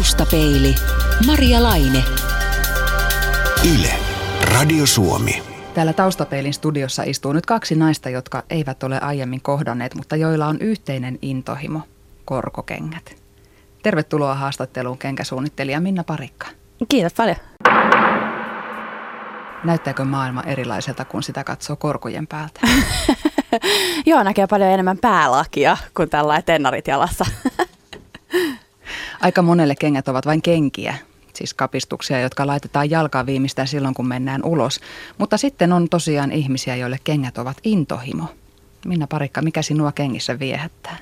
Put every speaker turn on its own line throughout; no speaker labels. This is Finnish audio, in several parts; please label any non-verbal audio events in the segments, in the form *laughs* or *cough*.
Taustapeili. Maria Laine.
Yle. Radio Suomi.
Täällä Taustapeilin studiossa istuu nyt kaksi naista, jotka eivät ole aiemmin kohdanneet, mutta joilla on yhteinen intohimo, korkokengät. Tervetuloa haastatteluun kenkäsuunnittelija Minna Parikka.
Kiitos paljon.
Näyttääkö maailma erilaiselta, kun sitä katsoo korkojen päältä? *laughs*
Joo, näkee paljon enemmän päälakia kuin tällainen tennarit jalassa. *laughs*
Aika monelle kengät ovat vain kenkiä, siis kapistuksia, jotka laitetaan jalkaan viimeistään silloin, kun mennään ulos. Mutta sitten on tosiaan ihmisiä, joille kengät ovat intohimo. Minna Parikka, mikä sinua kengissä viehättää?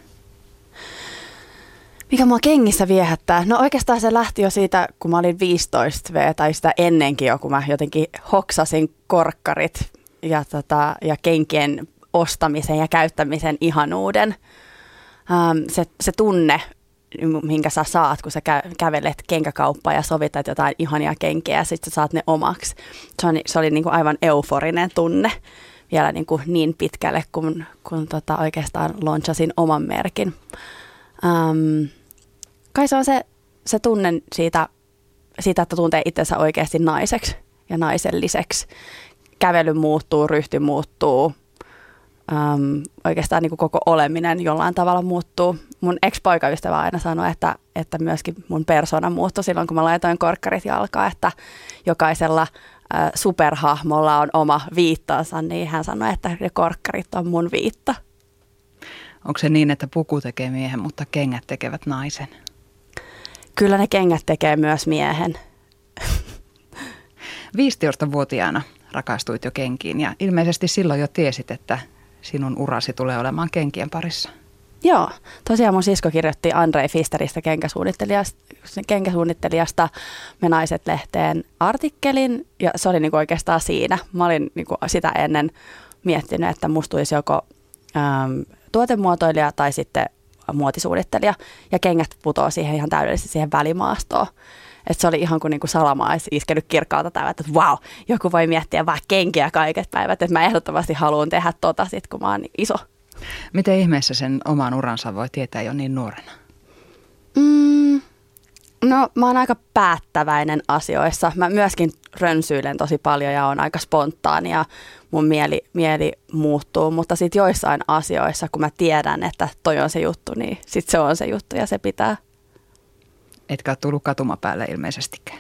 Mikä mua kengissä viehättää? No oikeastaan se lähti jo siitä, kun mä olin 15 V, tai sitä ennenkin jo, kun mä jotenkin hoksasin korkkarit ja, tota, ja kenkien ostamisen ja käyttämisen ihanuuden. Se, se tunne, minkä sä saat, kun sä kä- kävelet kenkäkauppaan ja sovitat jotain ihania kenkiä ja sitten sä saat ne omaksi. Se, on, se oli niin kuin aivan euforinen tunne vielä niin, kuin niin pitkälle, kun, kun tota oikeastaan launchasin oman merkin. Um, kai se on se, se tunne siitä, siitä, että tuntee itsensä oikeasti naiseksi ja naiselliseksi. Kävely muuttuu, ryhti muuttuu, um, oikeastaan niin kuin koko oleminen jollain tavalla muuttuu. Mun ex-poikaystävä aina sanoi, että, että myöskin mun persona muuttui silloin, kun mä laitoin korkkarit jalkaa, että jokaisella äh, superhahmolla on oma viittansa, niin hän sanoi, että ne korkkarit on mun viitta.
Onko se niin, että puku tekee miehen, mutta kengät tekevät naisen?
Kyllä ne kengät tekee myös miehen.
15-vuotiaana rakastuit jo kenkiin ja ilmeisesti silloin jo tiesit, että sinun urasi tulee olemaan kenkien parissa.
Joo, tosiaan mun sisko kirjoitti Andrei Fisteristä kenkäsuunnittelijasta, kenkäsuunnittelijasta Me naiset-lehteen artikkelin ja se oli niinku oikeastaan siinä. Mä olin niinku sitä ennen miettinyt, että musta tulisi joko äm, tuotemuotoilija tai sitten muotisuunnittelija ja kengät putoo siihen ihan täydellisesti siihen välimaastoon. Että se oli ihan kuin niinku salama olisi iskenyt kirkkaalta täyvät, että vau, wow, joku voi miettiä vaan kenkiä kaiket päivät, että mä ehdottomasti haluan tehdä tota sit, kun mä oon iso.
Miten ihmeessä sen oman uransa voi tietää jo niin nuorena?
Mm, no mä oon aika päättäväinen asioissa. Mä myöskin rönsyilen tosi paljon ja on aika spontaani ja mun mieli, mieli muuttuu, mutta sitten joissain asioissa, kun mä tiedän, että toi on se juttu, niin sitten se on se juttu ja se pitää.
Etkä ole tullut katumapäälle ilmeisestikään.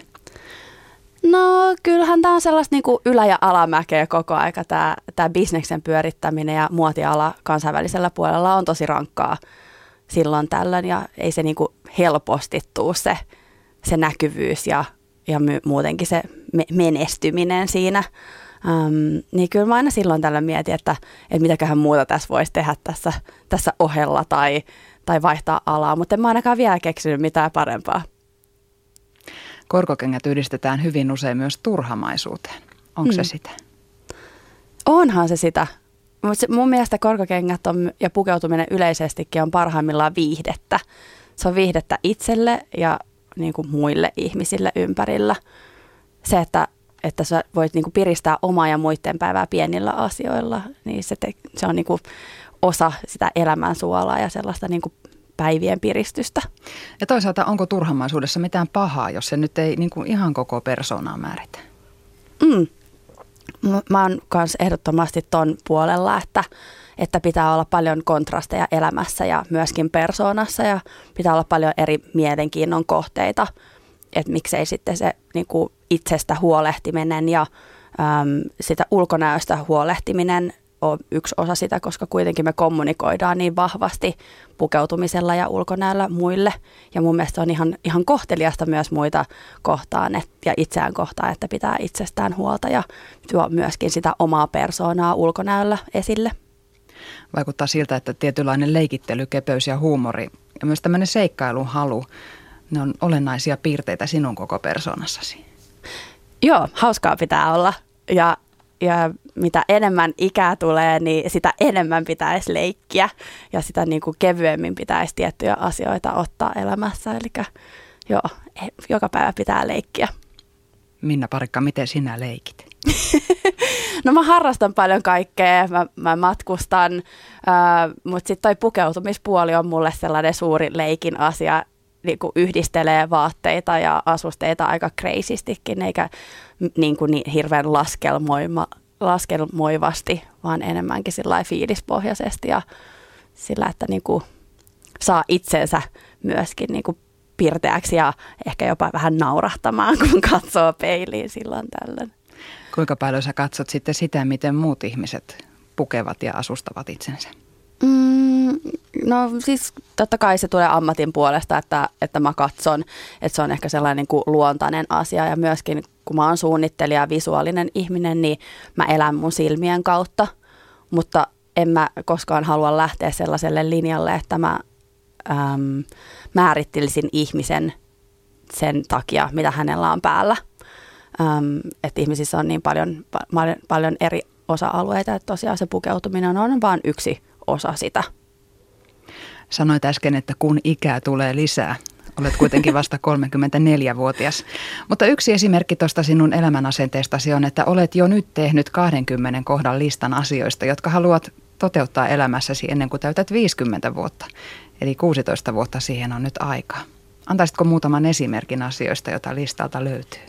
No kyllähän tämä on sellaista niin ylä- ja alamäkeä koko aika. Tämä, tämä bisneksen pyörittäminen ja muotiala kansainvälisellä puolella on tosi rankkaa silloin tällöin ja ei se niin kuin helposti tuu se, se näkyvyys ja, ja my, muutenkin se me, menestyminen siinä. Um, niin kyllä mä aina silloin tällä mietin, että, että mitäköhän muuta tässä voisi tehdä tässä, tässä ohella tai, tai vaihtaa alaa, mutta en mä ainakaan vielä keksinyt mitään parempaa.
Korkokengät yhdistetään hyvin usein myös turhamaisuuteen. Onko hmm. se sitä?
Onhan se sitä. Mutta mun mielestä korkokengät on, ja pukeutuminen yleisestikin on parhaimmillaan viihdettä. Se on viihdettä itselle ja niin kuin muille ihmisille ympärillä. Se, että, että sä voit niin kuin piristää omaa ja muiden päivää pienillä asioilla, niin se, te, se on niin kuin osa sitä elämän suolaa ja sellaista niin kuin päivien piristystä.
Ja toisaalta onko turhamaisuudessa mitään pahaa, jos se nyt ei niin kuin ihan koko persoonaa määritä?
Mm. Mä oon myös ehdottomasti ton puolella, että, että pitää olla paljon kontrasteja elämässä ja myöskin persoonassa ja pitää olla paljon eri mielenkiinnon kohteita. Että miksei sitten se niin kuin itsestä huolehtiminen ja äm, sitä ulkonäöstä huolehtiminen ole yksi osa sitä, koska kuitenkin me kommunikoidaan niin vahvasti pukeutumisella ja ulkonäöllä muille. Ja mun mielestä on ihan, ihan kohteliasta myös muita kohtaan et, ja itseään kohtaan, että pitää itsestään huolta ja tuo myöskin sitä omaa persoonaa ulkonäöllä esille.
Vaikuttaa siltä, että tietynlainen leikittely, kepeys ja huumori ja myös tämmöinen seikkailun halu, ne on olennaisia piirteitä sinun koko persoonassasi.
Joo, hauskaa pitää olla ja ja mitä enemmän ikää tulee, niin sitä enemmän pitäisi leikkiä ja sitä niin kuin kevyemmin pitäisi tiettyjä asioita ottaa elämässä. Eli joo, e, joka päivä pitää leikkiä.
Minna Parikka, miten sinä leikit? *laughs*
no mä harrastan paljon kaikkea, mä, mä matkustan, äh, mutta sitten toi pukeutumispuoli on mulle sellainen suuri leikin asia niinku yhdistelee vaatteita ja asusteita aika kreisistikin, eikä niin kuin niin hirveän laskelmoima, laskelmoivasti, vaan enemmänkin sillä fiilispohjaisesti ja sillä, että niinku saa itsensä myöskin niinku pirteäksi ja ehkä jopa vähän naurahtamaan, *laughs* kun katsoo peiliin silloin tällöin.
Kuinka paljon sä katsot sitten sitä, miten muut ihmiset pukevat ja asustavat itsensä?
Mm, no siis totta kai se tulee ammatin puolesta, että, että mä katson, että se on ehkä sellainen niin kuin luontainen asia ja myöskin kun mä oon suunnittelija visuaalinen ihminen, niin mä elän mun silmien kautta, mutta en mä koskaan halua lähteä sellaiselle linjalle, että mä äm, määrittelisin ihmisen sen takia, mitä hänellä on päällä. Äm, että ihmisissä on niin paljon, paljon, paljon eri osa-alueita, että tosiaan se pukeutuminen on vain yksi osa sitä.
Sanoit äsken, että kun ikää tulee lisää, olet kuitenkin vasta 34-vuotias. Mutta yksi esimerkki tuosta sinun elämänasenteestasi on, että olet jo nyt tehnyt 20 kohdan listan asioista, jotka haluat toteuttaa elämässäsi ennen kuin täytät 50 vuotta. Eli 16 vuotta siihen on nyt aikaa. Antaisitko muutaman esimerkin asioista, joita listalta löytyy?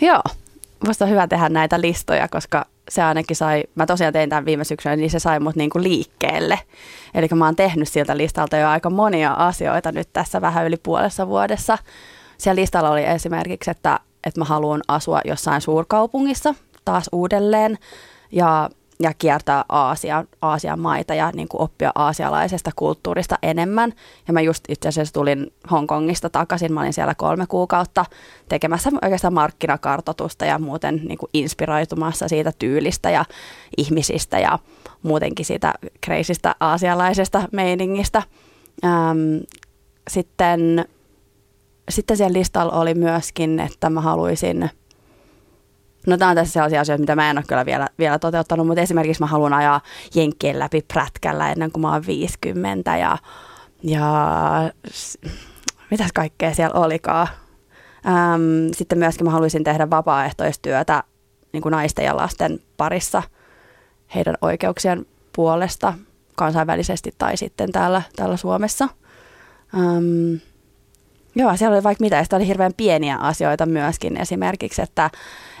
Joo, musta on hyvä tehdä näitä listoja, koska se ainakin sai, mä tosiaan tein tämän viime syksynä, niin se sai mut niinku liikkeelle. Eli mä oon tehnyt siltä listalta jo aika monia asioita nyt tässä vähän yli puolessa vuodessa. Siellä listalla oli esimerkiksi, että, että mä haluan asua jossain suurkaupungissa taas uudelleen ja ja kiertää Aasia, Aasian maita ja niin kuin oppia aasialaisesta kulttuurista enemmän. Ja mä just itse asiassa tulin Hongkongista takaisin. Mä olin siellä kolme kuukautta tekemässä oikeastaan markkinakartoitusta ja muuten niin kuin inspiroitumassa siitä tyylistä ja ihmisistä ja muutenkin siitä kreisistä aasialaisesta meiningistä. Ähm, sitten, sitten siellä listalla oli myöskin, että mä haluaisin – No tämä on tässä sellaisia asioita, mitä mä en ole kyllä vielä, vielä toteuttanut, mutta esimerkiksi mä haluan ajaa jenkkien läpi prätkällä ennen kuin mä oon 50 ja, ja mitäs kaikkea siellä olikaan. Ähm, sitten myöskin mä haluaisin tehdä vapaaehtoistyötä niin kuin naisten ja lasten parissa heidän oikeuksien puolesta kansainvälisesti tai sitten täällä, täällä Suomessa. Ähm, joo, siellä oli vaikka mitä, ja oli hirveän pieniä asioita myöskin esimerkiksi, että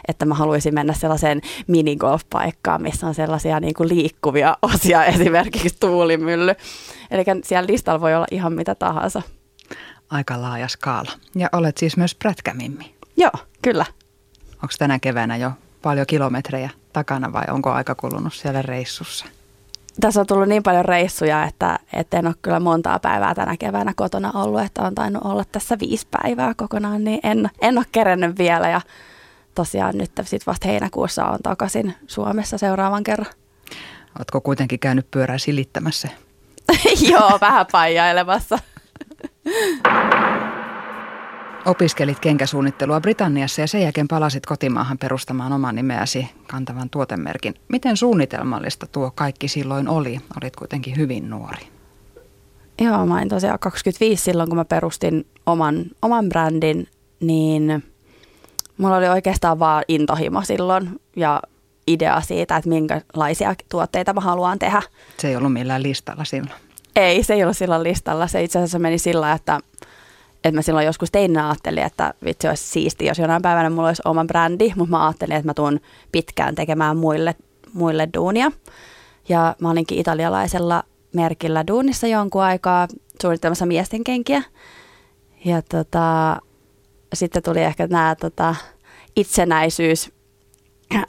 että mä haluaisin mennä sellaiseen minigolf-paikkaan, missä on sellaisia niin kuin liikkuvia osia, *laughs* esimerkiksi tuulimylly. Eli siellä listalla voi olla ihan mitä tahansa.
Aika laaja skaala. Ja olet siis myös prätkämimmi.
Joo, kyllä.
Onko tänä keväänä jo paljon kilometrejä takana vai onko aika kulunut siellä reissussa?
Tässä on tullut niin paljon reissuja, että, että en ole kyllä montaa päivää tänä keväänä kotona ollut, että on tainnut olla tässä viisi päivää kokonaan, niin en, en ole kerennyt vielä ja tosiaan nyt sitten vasta heinäkuussa on takaisin Suomessa seuraavan kerran.
Oletko kuitenkin käynyt pyörää silittämässä? *laughs*
Joo, vähän paijailemassa. *laughs*
Opiskelit kenkäsuunnittelua Britanniassa ja sen jälkeen palasit kotimaahan perustamaan oman nimeäsi kantavan tuotemerkin. Miten suunnitelmallista tuo kaikki silloin oli? Olit kuitenkin hyvin nuori.
Joo, mä olin tosiaan 25 silloin, kun mä perustin oman, oman brändin, niin – mulla oli oikeastaan vaan intohimo silloin ja idea siitä, että minkälaisia tuotteita mä haluan tehdä.
Se ei ollut millään listalla silloin.
Ei, se ei ollut silloin listalla. Se itse asiassa meni sillä, että, että mä silloin joskus teininä ajattelin, että vitsi olisi siisti, jos jonain päivänä mulla olisi oma brändi, mutta mä ajattelin, että mä tuun pitkään tekemään muille, muille duunia. Ja mä olinkin italialaisella merkillä duunissa jonkun aikaa suunnittelemassa miesten kenkiä. Ja tota, sitten tuli ehkä nämä tota, itsenäisyys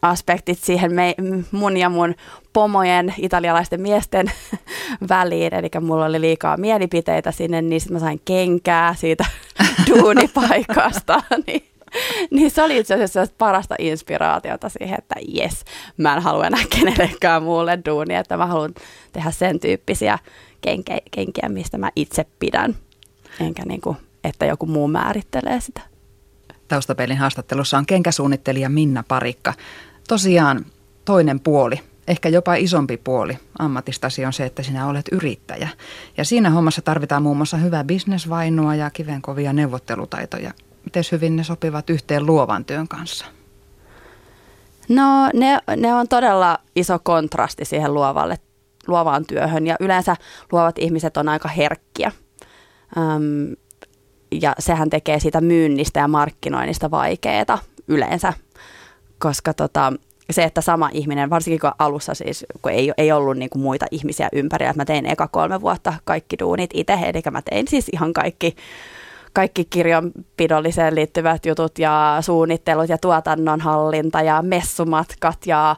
aspektit siihen me, mun ja mun pomojen italialaisten miesten *laughs* väliin. Eli mulla oli liikaa mielipiteitä sinne, niin sitten mä sain kenkää siitä *laughs* duunipaikasta. *laughs* niin, niin se oli itse asiassa parasta inspiraatiota siihen, että jes, mä en halua enää kenellekään muulle duunia, että mä haluan tehdä sen tyyppisiä kenke, kenkiä, mistä mä itse pidän. Enkä niin kuin, että joku muu määrittelee sitä.
Taustapelin haastattelussa on kenkäsuunnittelija Minna Parikka. Tosiaan toinen puoli, ehkä jopa isompi puoli ammatistasi on se, että sinä olet yrittäjä. Ja siinä hommassa tarvitaan muun muassa hyvää bisnesvainua ja kivenkovia neuvottelutaitoja. Miten hyvin ne sopivat yhteen luovan työn kanssa?
No ne, ne on todella iso kontrasti siihen luovalle, luovaan työhön ja yleensä luovat ihmiset on aika herkkiä. Öm, ja sehän tekee siitä myynnistä ja markkinoinnista vaikeaa yleensä, koska tota, se, että sama ihminen, varsinkin kun alussa siis, kun ei, ei ollut niin kuin muita ihmisiä ympärillä, että mä tein eka kolme vuotta kaikki duunit itse, eli mä tein siis ihan kaikki, kaikki kirjanpidolliseen liittyvät jutut ja suunnittelut ja tuotannonhallinta ja messumatkat ja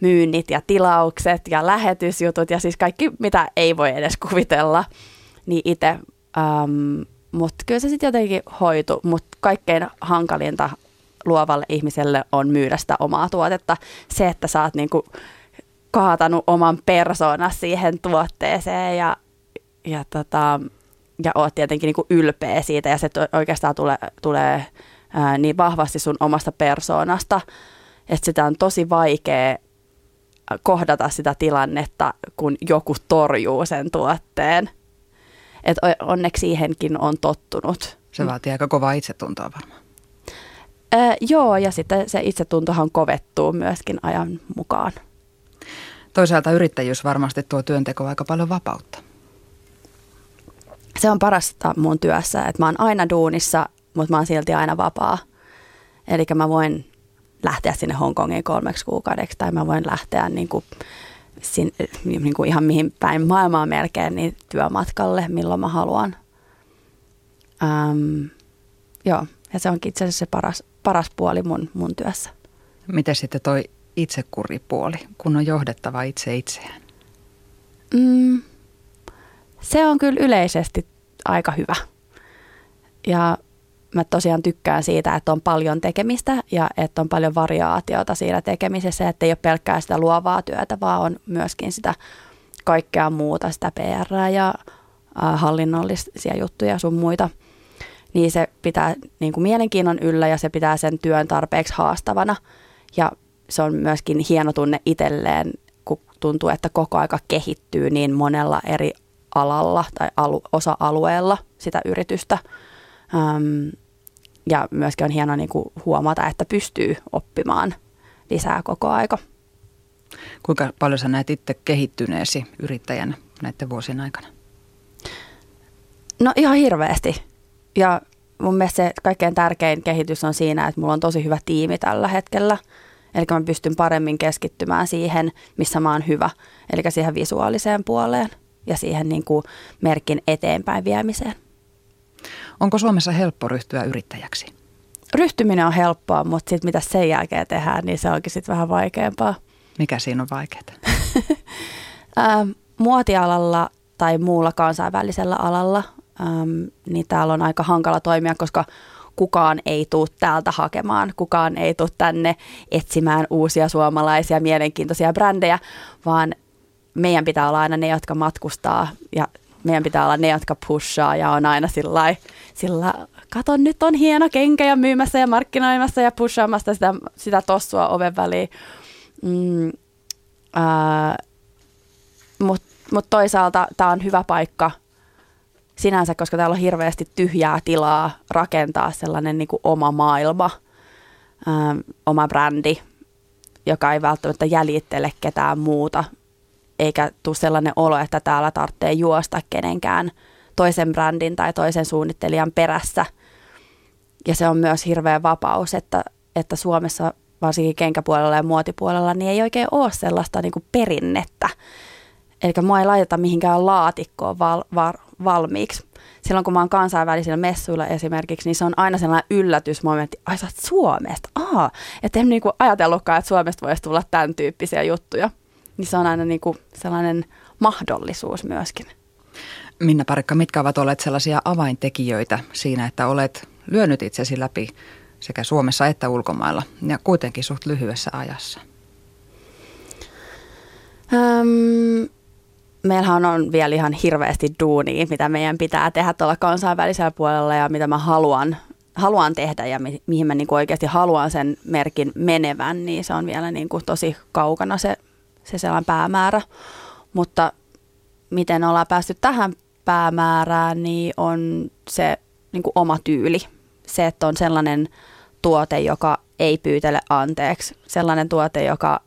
myynnit ja tilaukset ja lähetysjutut ja siis kaikki, mitä ei voi edes kuvitella, niin itse. Ähm, mutta kyllä se sitten jotenkin hoitu, mutta kaikkein hankalinta luovalle ihmiselle on myydä sitä omaa tuotetta. Se, että sä oot niinku kaatanut oman persoona siihen tuotteeseen ja, ja, tota, ja oot tietenkin niinku ylpeä siitä ja se oikeastaan tulee, tulee ää, niin vahvasti sun omasta persoonasta, että sitä on tosi vaikea kohdata sitä tilannetta, kun joku torjuu sen tuotteen. Et onneksi siihenkin on tottunut.
Se vaatii aika kovaa itsetuntoa varmaan.
Öö, joo, ja sitten se itsetuntohan kovettuu myöskin ajan mukaan.
Toisaalta yrittäjyys varmasti tuo työnteko aika paljon vapautta.
Se on parasta mun työssä, että mä oon aina duunissa, mutta mä oon silti aina vapaa. Eli mä voin lähteä sinne Hongkongiin kolmeksi kuukaudeksi tai mä voin lähteä niin kuin, sin, niin kuin ihan mihin päin maailmaa melkein niin työmatkalle, milloin mä haluan. Ähm, joo, ja se onkin itse asiassa se paras, paras puoli mun, mun työssä.
Miten sitten toi itsekuripuoli, kun on johdettava itse itseään?
Mm, se on kyllä yleisesti aika hyvä. Ja mä tosiaan tykkään siitä, että on paljon tekemistä ja että on paljon variaatiota siinä tekemisessä, että ei ole pelkkää sitä luovaa työtä, vaan on myöskin sitä kaikkea muuta, sitä PR ja hallinnollisia juttuja sun muita – niin se pitää niin kuin mielenkiinnon yllä ja se pitää sen työn tarpeeksi haastavana. Ja se on myöskin hieno tunne itselleen, kun tuntuu, että koko aika kehittyy niin monella eri alalla tai alu, osa-alueella sitä yritystä. Ja myöskin on hieno niin kuin huomata, että pystyy oppimaan lisää koko aika.
Kuinka paljon sä näet itse kehittyneesi yrittäjänä näiden vuosien aikana?
No ihan hirveästi ja mun mielestä se kaikkein tärkein kehitys on siinä, että mulla on tosi hyvä tiimi tällä hetkellä. Eli mä pystyn paremmin keskittymään siihen, missä mä oon hyvä, eli siihen visuaaliseen puoleen ja siihen niin kuin merkin eteenpäin viemiseen.
Onko Suomessa helppo ryhtyä yrittäjäksi?
Ryhtyminen on helppoa, mutta sitten mitä sen jälkeen tehdään, niin se onkin sitten vähän vaikeampaa.
Mikä siinä on vaikeaa? *laughs*
muotialalla tai muulla kansainvälisellä alalla äm, niin täällä on aika hankala toimia, koska kukaan ei tule täältä hakemaan, kukaan ei tule tänne etsimään uusia suomalaisia mielenkiintoisia brändejä, vaan meidän pitää olla aina ne, jotka matkustaa ja meidän pitää olla ne, jotka pushaa ja on aina sillä sillä kato nyt on hieno kenkä ja myymässä ja markkinoimassa ja pushaamassa sitä, sitä tossua oven väliin. Mm, Mutta mut toisaalta tämä on hyvä paikka sinänsä, koska täällä on hirveästi tyhjää tilaa rakentaa sellainen niin kuin oma maailma, ää, oma brändi, joka ei välttämättä jäljittele ketään muuta, eikä tule sellainen olo, että täällä tarvitsee juosta kenenkään toisen brändin tai toisen suunnittelijan perässä. Ja se on myös hirveä vapaus, että, että Suomessa varsinkin kenkäpuolella ja muotipuolella, niin ei oikein ole sellaista niin kuin perinnettä. Eli mua ei laiteta mihinkään laatikkoon val, val, valmiiksi. Silloin kun mä oon kansainvälisillä messuilla esimerkiksi, niin se on aina sellainen yllätysmomentti. Ai sä oot Suomesta? Aa, että en niinku ajatellutkaan, että Suomesta voisi tulla tämän tyyppisiä juttuja. Niin se on aina niinku sellainen mahdollisuus myöskin.
Minna Parikka, mitkä ovat olleet sellaisia avaintekijöitä siinä, että olet lyönyt itsesi läpi sekä Suomessa että ulkomailla ja kuitenkin suht lyhyessä ajassa?
Öm, meillähän on vielä ihan hirveästi duunia, mitä meidän pitää tehdä tuolla kansainvälisellä puolella ja mitä mä haluan, haluan tehdä ja mi- mihin mä niinku oikeasti haluan sen merkin menevän, niin se on vielä niinku tosi kaukana se, se sellainen päämäärä. Mutta miten ollaan päästy tähän päämäärään, niin on se niinku oma tyyli. Se, että on sellainen tuote, joka ei pyytele anteeksi. Sellainen tuote, joka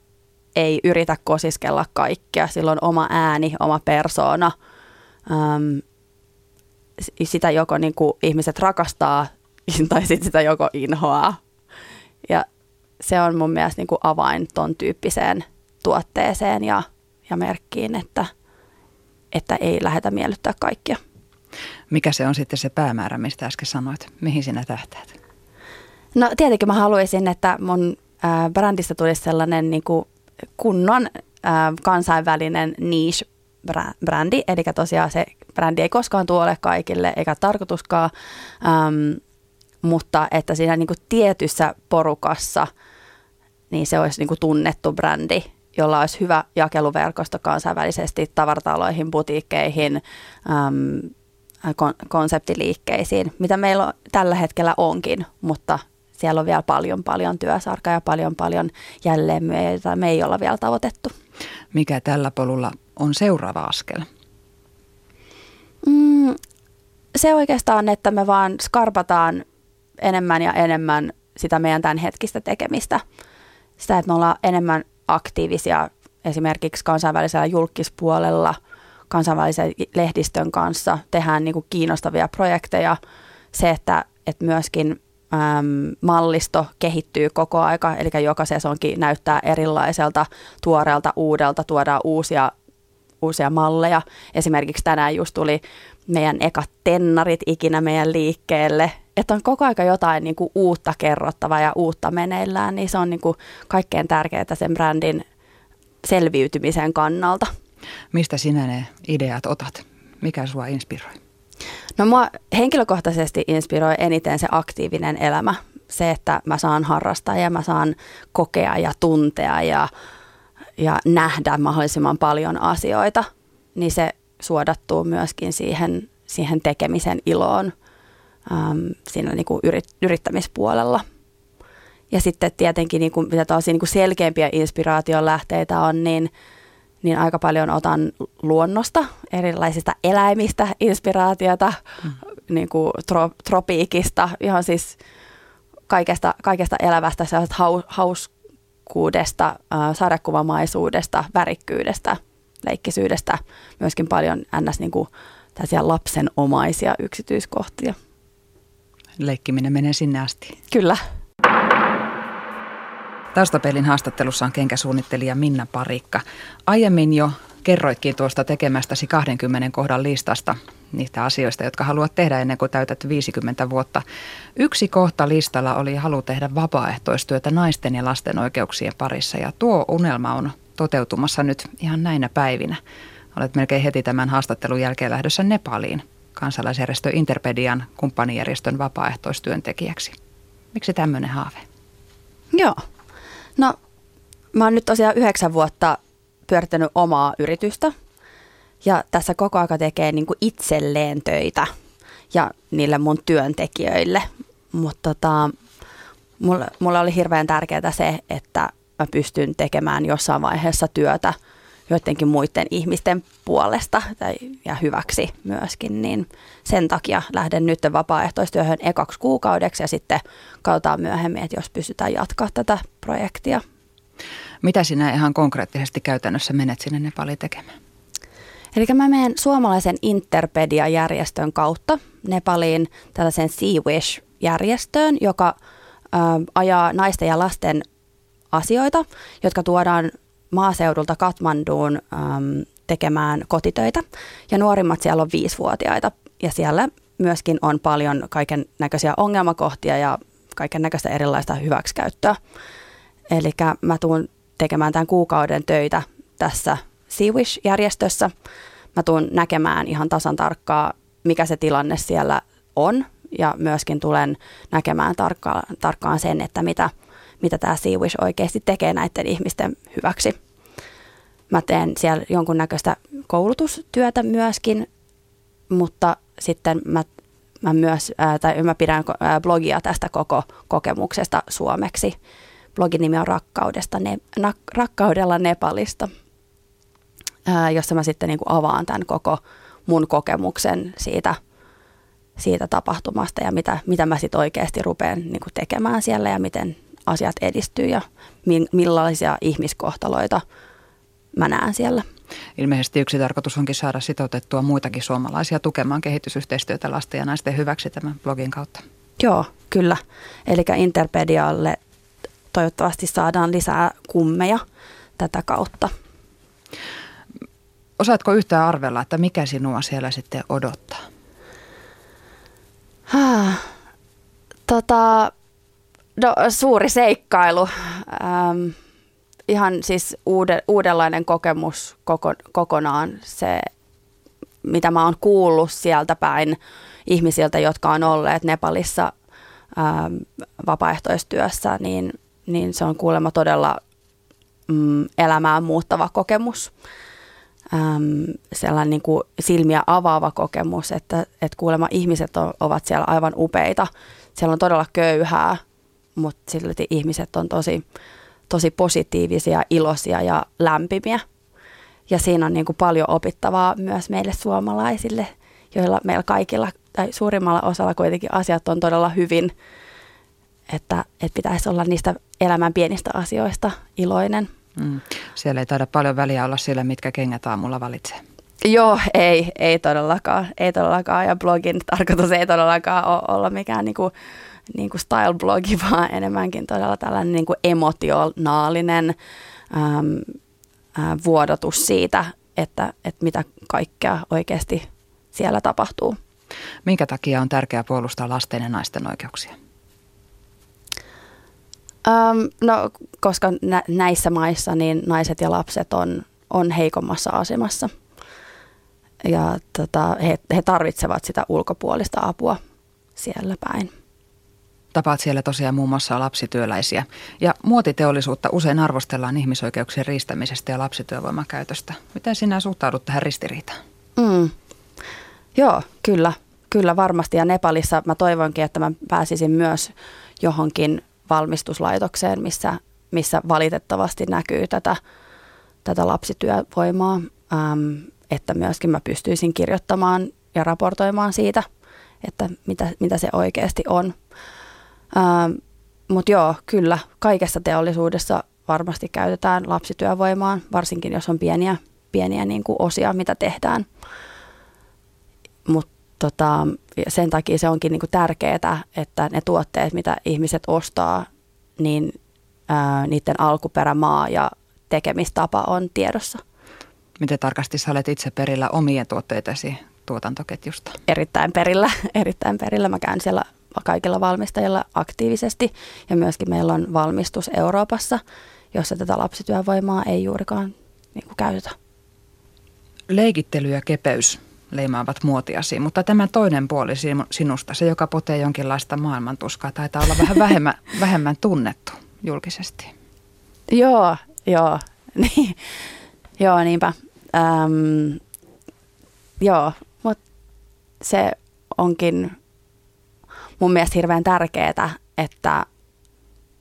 ei yritä kosiskella kaikkea. Sillä on oma ääni, oma persoona. Ähm, sitä joko niin kuin ihmiset rakastaa *laughs* tai sitten sitä joko inhoaa. Ja se on mun mielestä niin kuin avain ton tyyppiseen tuotteeseen ja, ja merkkiin, että, että ei lähdetä miellyttää kaikkia.
Mikä se on sitten se päämäärä, mistä äsken sanoit? Mihin sinä tähtäät?
No tietenkin mä haluaisin, että mun äh, brändistä tulisi sellainen niin kuin kunnon äh, kansainvälinen niche-brändi. Eli tosiaan se brändi ei koskaan tuole kaikille, eikä tarkoituskaan, ähm, mutta että siinä niin kuin tietyssä porukassa niin se olisi niin kuin tunnettu brändi, jolla olisi hyvä jakeluverkosto kansainvälisesti tavarataloihin, butiikkeihin, ähm, konseptiliikkeisiin, mitä meillä tällä hetkellä onkin, mutta siellä on vielä paljon paljon työsarkaa ja paljon paljon jälleenmyyjiä, joita me ei olla vielä tavoitettu.
Mikä tällä polulla on seuraava askel?
Mm, se oikeastaan, että me vaan skarpataan enemmän ja enemmän sitä meidän tämänhetkistä tekemistä. Sitä, että me ollaan enemmän aktiivisia esimerkiksi kansainvälisellä julkispuolella, kansainvälisen lehdistön kanssa, tehdään niin kuin kiinnostavia projekteja. Se, että, että myöskin äm, mallisto kehittyy koko aika, eli joka sesonkin näyttää erilaiselta, tuoreelta, uudelta, tuodaan uusia, uusia malleja. Esimerkiksi tänään just tuli meidän ekat tennarit ikinä meidän liikkeelle, että on koko aika jotain niin kuin uutta kerrottavaa ja uutta meneillään, niin se on niin kuin kaikkein tärkeää sen brändin selviytymisen kannalta.
Mistä sinä ne ideat otat? Mikä sua inspiroi?
No mua henkilökohtaisesti inspiroi eniten se aktiivinen elämä. Se, että mä saan harrastaa ja mä saan kokea ja tuntea ja, ja nähdä mahdollisimman paljon asioita, niin se suodattuu myöskin siihen, siihen tekemisen iloon äm, siinä niin kuin yrit, yrittämispuolella. Ja sitten tietenkin, niin kuin, mitä taas niin kuin selkeämpiä inspiraation lähteitä on, niin – niin aika paljon otan luonnosta, erilaisista eläimistä inspiraatiota, mm. niin kuin tro, tropiikista, ihan siis kaikesta, kaikesta elävästä, hau, hauskuudesta, äh, sarjakuvamaisuudesta, värikkyydestä, leikkisyydestä, myöskin paljon ns. Niin kuin, lapsenomaisia yksityiskohtia.
Leikkiminen menee sinne asti.
Kyllä.
Taustapelin haastattelussa on kenkäsuunnittelija Minna Parikka. Aiemmin jo kerroitkin tuosta tekemästäsi 20 kohdan listasta niistä asioista, jotka haluat tehdä ennen kuin täytät 50 vuotta. Yksi kohta listalla oli halu tehdä vapaaehtoistyötä naisten ja lasten oikeuksien parissa ja tuo unelma on toteutumassa nyt ihan näinä päivinä. Olet melkein heti tämän haastattelun jälkeen lähdössä Nepaliin kansalaisjärjestö Interpedian kumppanijärjestön vapaaehtoistyöntekijäksi. Miksi tämmöinen haave?
Joo, No, mä oon nyt tosiaan yhdeksän vuotta pyörittänyt omaa yritystä ja tässä koko aika tekee niin kuin itselleen töitä ja niille mun työntekijöille. Mutta tota, mulle, mulle oli hirveän tärkeää se, että mä pystyn tekemään jossain vaiheessa työtä joidenkin muiden ihmisten puolesta tai, ja hyväksi myöskin, niin sen takia lähden nyt vapaaehtoistyöhön ekaksi kuukaudeksi ja sitten katsotaan myöhemmin, että jos pystytään jatkaa tätä projektia.
Mitä sinä ihan konkreettisesti käytännössä menet sinne Nepaliin tekemään?
Eli mä menen suomalaisen Interpedia-järjestön kautta Nepaliin tällaisen Sea Wish-järjestöön, joka ä, ajaa naisten ja lasten asioita, jotka tuodaan maaseudulta Katmanduun äm, tekemään kotitöitä. Ja nuorimmat siellä on viisivuotiaita ja siellä myöskin on paljon kaiken näköisiä ongelmakohtia ja kaiken näköistä erilaista hyväksikäyttöä. Eli mä tuun tekemään tämän kuukauden töitä tässä Seawish-järjestössä. Mä tuun näkemään ihan tasan tarkkaa, mikä se tilanne siellä on ja myöskin tulen näkemään tarkkaan, tarkkaan sen, että mitä – mitä tämä Seawish oikeasti tekee näiden ihmisten hyväksi. Mä teen siellä jonkunnäköistä koulutustyötä myöskin, mutta sitten mä, mä myös, ää, tai mä pidän blogia tästä koko kokemuksesta suomeksi. Blogin nimi on Rakkaudesta, ne, na, Rakkaudella Nepalista, ää, jossa mä sitten niin kuin avaan tämän koko mun kokemuksen siitä, siitä tapahtumasta ja mitä, mitä mä sitten oikeasti rupean niin kuin tekemään siellä ja miten asiat edistyy ja millaisia ihmiskohtaloita mä näen siellä.
Ilmeisesti yksi tarkoitus onkin saada sitoutettua muitakin suomalaisia tukemaan kehitysyhteistyötä lasten ja naisten hyväksi tämän blogin kautta.
Joo, kyllä. Eli Interpedialle toivottavasti saadaan lisää kummeja tätä kautta.
Osaatko yhtään arvella, että mikä sinua siellä sitten odottaa?
Tota, no, suuri seikkailu. Ähm, ihan siis uude, uudenlainen kokemus koko, kokonaan. Se, mitä mä oon kuullut sieltä päin ihmisiltä, jotka on olleet Nepalissa ähm, vapaaehtoistyössä, niin, niin se on kuulemma todella mm, elämää muuttava kokemus. Ähm, sellainen niin kuin silmiä avaava kokemus, että, että kuulemma ihmiset on, ovat siellä aivan upeita. Siellä on todella köyhää, mutta silti ihmiset on tosi, tosi positiivisia, iloisia ja lämpimiä. Ja siinä on niin kuin paljon opittavaa myös meille suomalaisille, joilla meillä kaikilla tai suurimmalla osalla kuitenkin asiat on todella hyvin, että, että pitäisi olla niistä elämän pienistä asioista iloinen. Mm.
Siellä ei taida paljon väliä olla sillä, mitkä kengät aamulla valitsee.
Joo, ei, ei todellakaan, ei todellakaan. Ja blogin tarkoitus ei todellakaan ole olla mikään niinku, niinku style-blogi, *laughs* vaan enemmänkin todella tällainen niinku emotionaalinen äm, ä, vuodotus siitä, että, että mitä kaikkea oikeasti siellä tapahtuu.
Minkä takia on tärkeää puolustaa lasten ja naisten oikeuksia?
Um, no, koska nä- näissä maissa niin naiset ja lapset on, on heikommassa asemassa. Ja tota, he, he tarvitsevat sitä ulkopuolista apua siellä päin.
Tapaat siellä tosiaan muun muassa lapsityöläisiä. Ja muotiteollisuutta usein arvostellaan ihmisoikeuksien riistämisestä ja lapsityövoiman käytöstä. Miten sinä suhtaudut tähän ristiriitaan?
Mm. Joo, kyllä. Kyllä varmasti. Ja Nepalissa mä toivonkin, että mä pääsisin myös johonkin valmistuslaitokseen, missä, missä valitettavasti näkyy tätä, tätä lapsityövoimaa, äm, että myöskin mä pystyisin kirjoittamaan ja raportoimaan siitä, että mitä, mitä se oikeasti on. Ähm, Mutta joo, kyllä, kaikessa teollisuudessa varmasti käytetään lapsityövoimaa, varsinkin jos on pieniä, pieniä niin kuin osia, mitä tehdään. Mutta tota, sen takia se onkin niinku tärkeää, että ne tuotteet, mitä ihmiset ostaa, niin ää, niiden alkuperämaa ja tekemistapa on tiedossa.
Miten tarkasti sä olet itse perillä omien tuotteitesi tuotantoketjusta?
Erittäin perillä, *laughs* erittäin perillä. Mä käyn siellä kaikilla valmistajilla aktiivisesti ja myöskin meillä on valmistus Euroopassa, jossa tätä lapsityövoimaa ei juurikaan niin kuin käytetä.
Leikittely ja kepeys leimaavat muotiasi, mutta tämä toinen puoli sinusta, se joka potee jonkinlaista maailmantuskaa, taitaa olla vähän vähemmän, *laughs* vähemmän tunnettu julkisesti.
Joo, joo, *laughs* niin, joo niinpä. Öm, joo, mutta se onkin mun mielestä hirveän tärkeää, että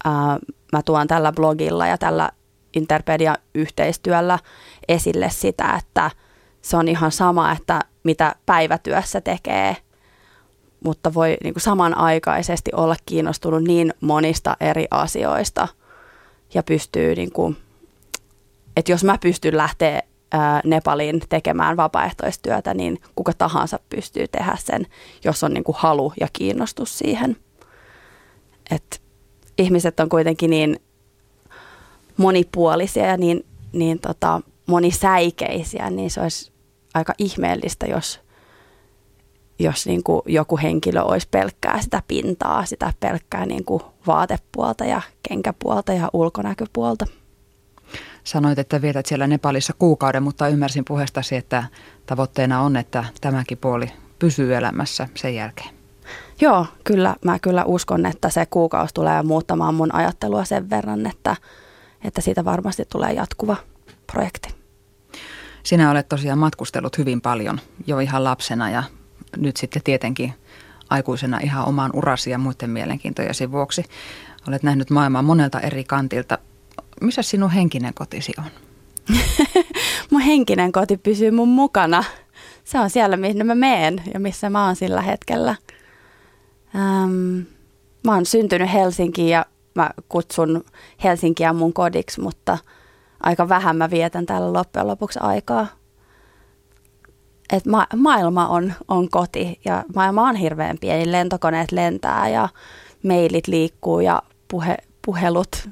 ää, mä tuon tällä blogilla ja tällä Interpedia-yhteistyöllä esille sitä, että se on ihan sama, että mitä päivätyössä tekee, mutta voi niin kuin samanaikaisesti olla kiinnostunut niin monista eri asioista ja pystyy, niin kuin, että jos mä pystyn lähteä Nepaliin tekemään vapaaehtoistyötä, niin kuka tahansa pystyy tehdä sen, jos on niin kuin halu ja kiinnostus siihen. Et ihmiset on kuitenkin niin monipuolisia ja niin, niin tota, monisäikeisiä, niin se olisi aika ihmeellistä, jos, jos niin kuin joku henkilö olisi pelkkää sitä pintaa, sitä pelkkää niin kuin vaatepuolta ja kenkäpuolta ja ulkonäköpuolta.
Sanoit, että vietät siellä Nepalissa kuukauden, mutta ymmärsin puheestasi, että tavoitteena on, että tämäkin puoli pysyy elämässä sen jälkeen.
Joo, kyllä. Mä kyllä uskon, että se kuukausi tulee muuttamaan mun ajattelua sen verran, että, että siitä varmasti tulee jatkuva projekti.
Sinä olet tosiaan matkustellut hyvin paljon jo ihan lapsena ja nyt sitten tietenkin aikuisena ihan omaan urasi ja muiden mielenkiintojesi vuoksi. Olet nähnyt maailmaa monelta eri kantilta. Missä sinun henkinen kotisi on? *laughs*
mun henkinen koti pysyy mun mukana. Se on siellä, minne mä meen ja missä mä oon sillä hetkellä. Ähm, mä oon syntynyt Helsinkiin ja mä kutsun Helsinkiä mun kodiksi, mutta aika vähän mä vietän täällä loppujen lopuksi aikaa. Et ma- maailma on, on koti ja maailma on hirveän pieni. Lentokoneet lentää ja mailit liikkuu ja puhe, puhelut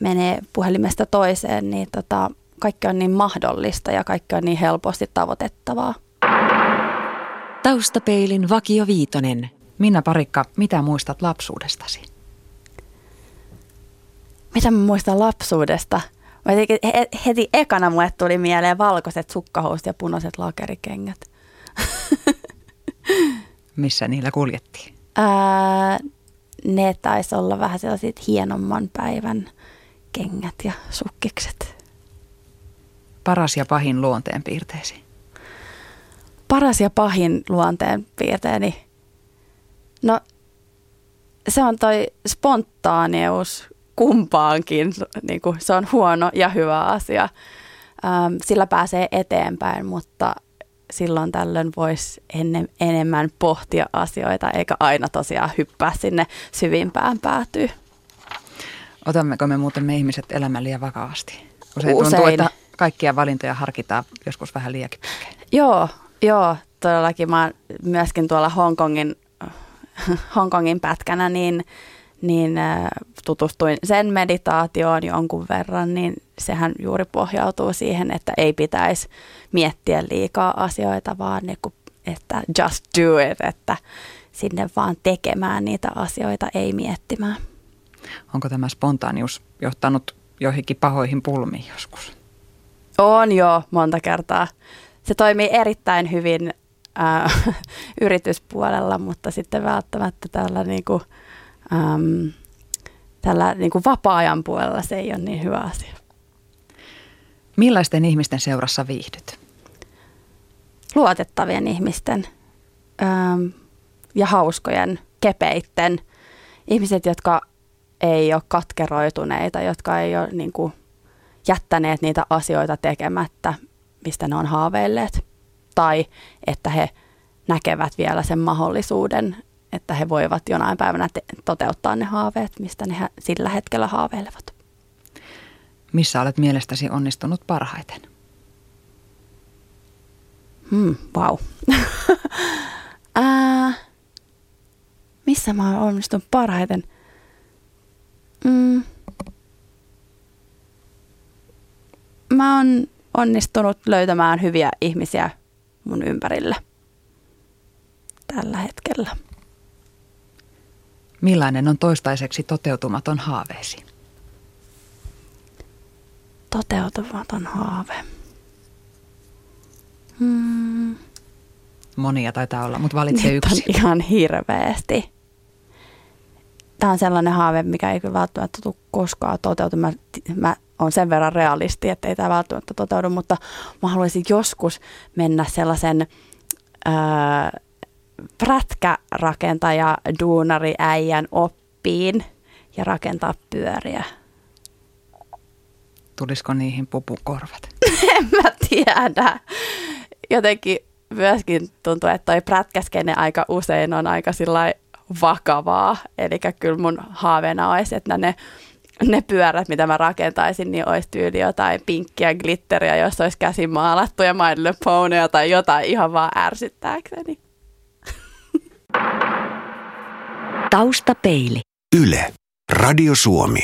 menee puhelimesta toiseen, niin tota, kaikki on niin mahdollista ja kaikki on niin helposti tavoitettavaa.
Taustapeilin Vakio Viitonen.
Minna Parikka, mitä muistat lapsuudestasi?
Mitä mä muistan lapsuudesta? Mä heti ekana mulle tuli mieleen valkoiset sukkahousut ja punaiset lakerikengät. *laughs*
Missä niillä kuljettiin?
Ää, ne taisi olla vähän sellaiset hienomman päivän kengät ja sukkikset.
Paras ja pahin luonteen piirteesi?
Paras ja pahin luonteen piirteeni? No se on toi spontaanius kumpaankin. Niin kuin se on huono ja hyvä asia. Ähm, sillä pääsee eteenpäin, mutta silloin tällöin voisi ennen, enemmän pohtia asioita, eikä aina tosiaan hyppää sinne syvimpään päätyy.
Otammeko me muuten me ihmiset elämän liian vakavasti? Usein, Usein. tuntuu, että kaikkia valintoja harkitaan joskus vähän liiankin
Joo, joo, todellakin. Mä myöskin tuolla Hongkongin, *laughs* Hongkongin pätkänä, niin, niin äh, tutustuin sen meditaatioon jonkun verran, niin sehän juuri pohjautuu siihen, että ei pitäisi miettiä liikaa asioita, vaan niin kuin, että just do it, että sinne vaan tekemään niitä asioita, ei miettimään.
Onko tämä spontaanius johtanut joihinkin pahoihin pulmiin joskus?
On jo monta kertaa. Se toimii erittäin hyvin äh, *laughs* yrityspuolella, mutta sitten välttämättä tällä, niin kuin, ähm, tällä niin kuin vapaa-ajan puolella se ei ole niin hyvä asia.
Millaisten ihmisten seurassa viihdyt?
Luotettavien ihmisten ähm, ja hauskojen, kepeitten. Ihmiset, jotka ei ole katkeroituneita, jotka ei ole niin kuin, jättäneet niitä asioita tekemättä, mistä ne on haaveilleet. Tai että he näkevät vielä sen mahdollisuuden, että he voivat jonain päivänä te- toteuttaa ne haaveet, mistä ne sillä hetkellä haaveilevat.
Missä olet mielestäsi onnistunut parhaiten?
Hmm, wow. *laughs* Ää, missä mä oon onnistunut parhaiten? Mm. Mä oon onnistunut löytämään hyviä ihmisiä mun ympärille tällä hetkellä.
Millainen on toistaiseksi toteutumaton haaveesi?
Toteutumaton haave. Hmm.
Monia taitaa olla, mutta valitse
Nyt
yksi.
ihan hirveästi. Tämä on sellainen haave, mikä ei kyllä välttämättä tule koskaan toteutumaan. Mä, mä olen sen verran realisti, että ei tämä välttämättä toteudu, mutta mä haluaisin joskus mennä sellaisen ää, prätkärakentaja, duunari, äijän oppiin ja rakentaa pyöriä.
Tulisiko niihin pupukorvat? *laughs*
en mä tiedä. Jotenkin myöskin tuntuu, että toi prätkäskene aika usein on aika vakavaa. Eli kyllä mun haaveena olisi, että ne, ne pyörät, mitä mä rakentaisin, niin olisi tyyli jotain pinkkiä glitteriä, jos olisi käsin maalattu ja My Little tai jotain ihan vaan ärsyttääkseni.
Taustapeili.
Yle. Radio Suomi.